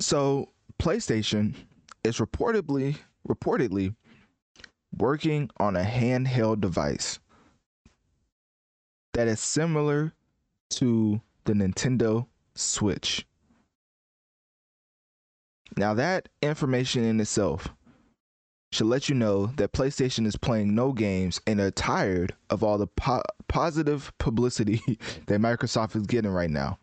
So PlayStation is reportedly reportedly working on a handheld device that is similar to the Nintendo Switch. Now that information in itself should let you know that PlayStation is playing no games and are tired of all the po- positive publicity that Microsoft is getting right now.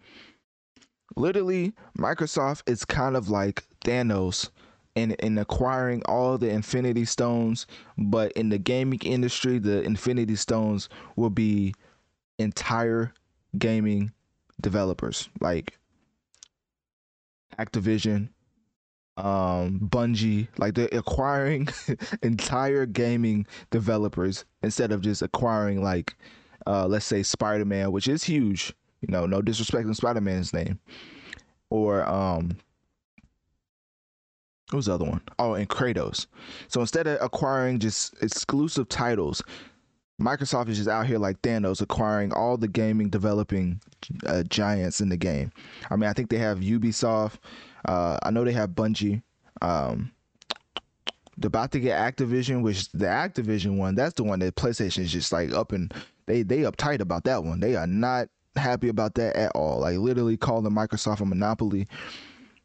Literally, Microsoft is kind of like Thanos in in acquiring all the Infinity Stones, but in the gaming industry, the Infinity Stones will be entire gaming developers like Activision, um, Bungie, like they're acquiring entire gaming developers instead of just acquiring like uh, let's say Spider-Man, which is huge. You know, no disrespect in Spider-Man's name. Or um what was the other one? Oh, and Kratos. So instead of acquiring just exclusive titles, Microsoft is just out here like Thanos acquiring all the gaming developing uh, giants in the game. I mean, I think they have Ubisoft. Uh, I know they have Bungie. Um, they're about to get Activision, which the Activision one, that's the one that PlayStation is just like up and they they uptight about that one. They are not happy about that at all. Like literally calling Microsoft a monopoly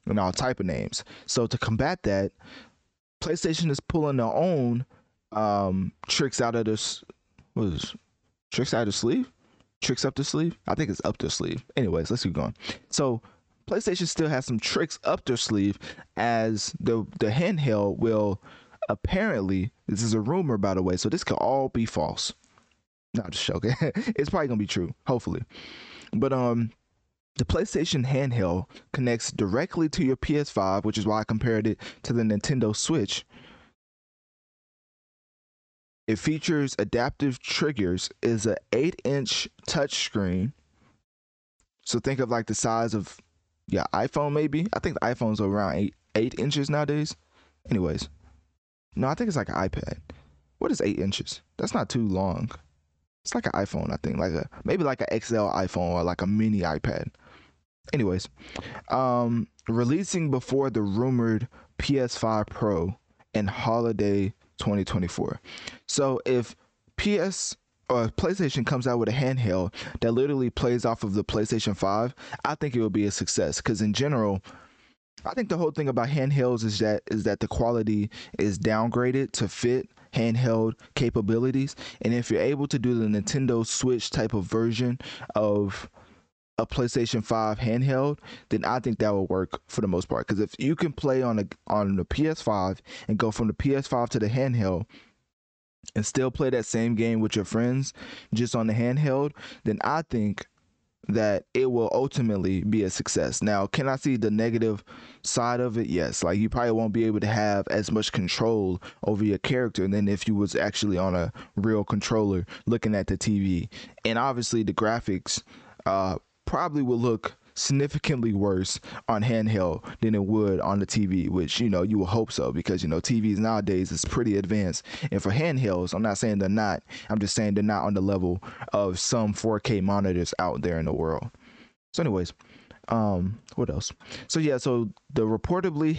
and all type of names. So to combat that, PlayStation is pulling their own um, tricks out of this. What is tricks out of the sleeve? Tricks up the sleeve? I think it's up the sleeve. Anyways, let's keep going. So PlayStation still has some tricks up their sleeve as the the handheld will apparently this is a rumor by the way, so this could all be false. No, I'm just joking. it's probably gonna be true, hopefully. But um, the PlayStation handheld connects directly to your PS5, which is why I compared it to the Nintendo Switch. It features adaptive triggers, is a 8-inch touchscreen. So think of like the size of yeah, iPhone maybe. I think the iPhones around eight eight inches nowadays. Anyways. No, I think it's like an iPad. What is eight inches? That's not too long. It's like an iPhone, I think, like a maybe like an XL iPhone or like a mini iPad. Anyways, um, releasing before the rumored PS5 Pro in holiday 2024. So if PS or PlayStation comes out with a handheld that literally plays off of the PlayStation 5, I think it will be a success because in general, I think the whole thing about handhelds is that is that the quality is downgraded to fit handheld capabilities. And if you're able to do the Nintendo Switch type of version of a PlayStation 5 handheld, then I think that will work for the most part. Because if you can play on a on the PS5 and go from the PS5 to the handheld and still play that same game with your friends just on the handheld, then I think that it will ultimately be a success. Now, can I see the negative side of it? Yes. Like you probably won't be able to have as much control over your character than if you was actually on a real controller looking at the TV. And obviously the graphics uh, probably will look significantly worse on handheld than it would on the TV, which you know you would hope so because you know TVs nowadays is pretty advanced. And for handhelds, I'm not saying they're not. I'm just saying they're not on the level of some 4K monitors out there in the world. So, anyways, um, what else? So yeah, so the reportedly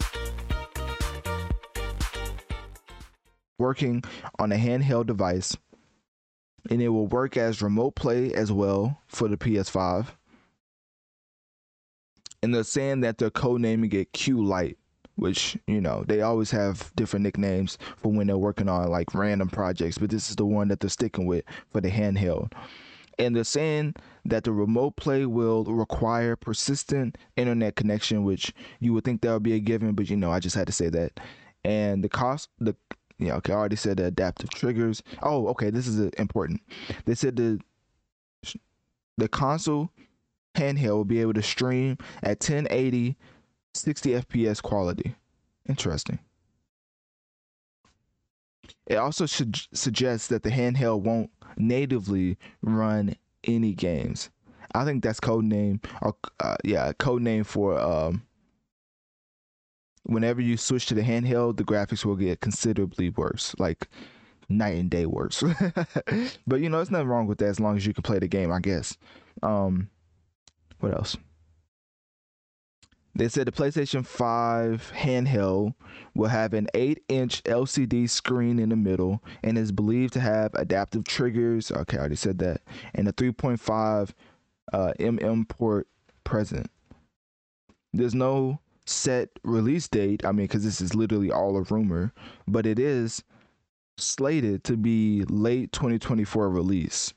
Working on a handheld device, and it will work as remote play as well for the PS5. And they're saying that they're codenaming it Q Lite, which you know they always have different nicknames for when they're working on like random projects, but this is the one that they're sticking with for the handheld. And they're saying that the remote play will require persistent internet connection, which you would think that would be a given, but you know I just had to say that. And the cost, the yeah, okay. I already said the adaptive triggers. Oh, okay. This is important. They said the the console handheld will be able to stream at 1080 60 FPS quality. Interesting. It also should suggests that the handheld won't natively run any games. I think that's code name or uh, yeah, code name for um whenever you switch to the handheld, the graphics will get considerably worse, like night and day worse. but you know, there's nothing wrong with that as long as you can play the game, I guess. Um, what else? They said the PlayStation 5 handheld will have an 8 inch LCD screen in the middle and is believed to have adaptive triggers. Okay, I already said that. And a 3.5 uh, mm port present. There's no set release date. I mean, because this is literally all a rumor, but it is slated to be late 2024 release.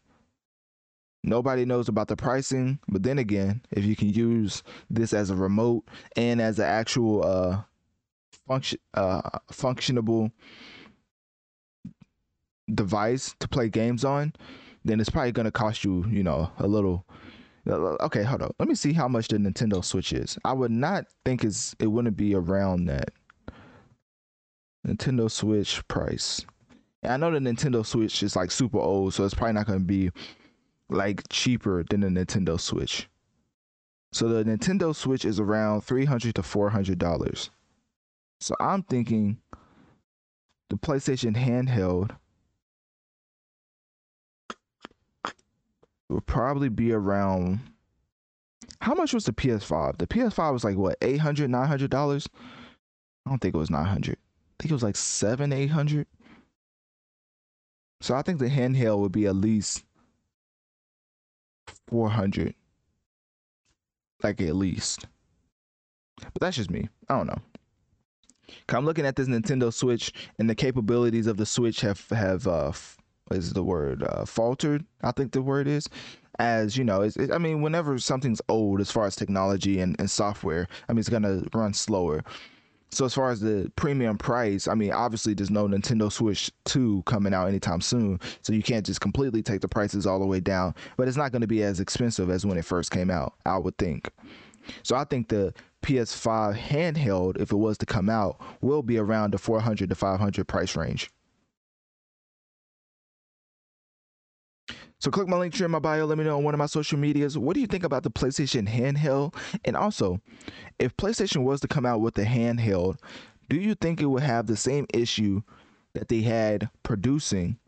Nobody knows about the pricing, but then again, if you can use this as a remote and as an actual uh function uh functionable device to play games on, then it's probably going to cost you, you know, a little Uh, okay, hold on. Let me see how much the Nintendo Switch is. I would not think it's it wouldn't be around that. Nintendo Switch price. I know the Nintendo Switch is like super old, so it's probably not going to be like cheaper than the Nintendo Switch. So the Nintendo Switch is around three hundred to four hundred dollars. So I'm thinking the PlayStation handheld would probably be around how much was the PS5? The PS5 was like what, 800 900 dollars? I don't think it was 900. I think it was like 7 800. So I think the handheld would be at least 400. Like at least. But that's just me. I don't know. I'm looking at this Nintendo Switch and the capabilities of the Switch have have uh, is the word uh, faltered i think the word is. As you know it's, it, i mean whenever something's old as far as technology and, and software i mean it's going to run slower. So as far as the premium price i mean obviously there's no nintendo switch 2 coming out anytime soon. So you can't just completely take the prices all the way down but it's not going to be as expensive as when it first came out i would think. So i think the ps5 handheld if it was to come out will be around the 400 to 500 price range So click my link here in my bio. Let me know on one of my social medias. What do you think about the PlayStation handheld? And also, if PlayStation was to come out with a handheld, do you think it would have the same issue that they had producing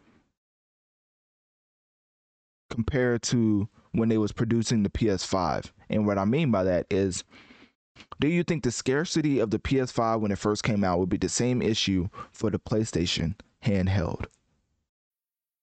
compared to when they was producing the PS5? And what I mean by that is do you think the scarcity of the PS5 when it first came out would be the same issue for the PlayStation handheld?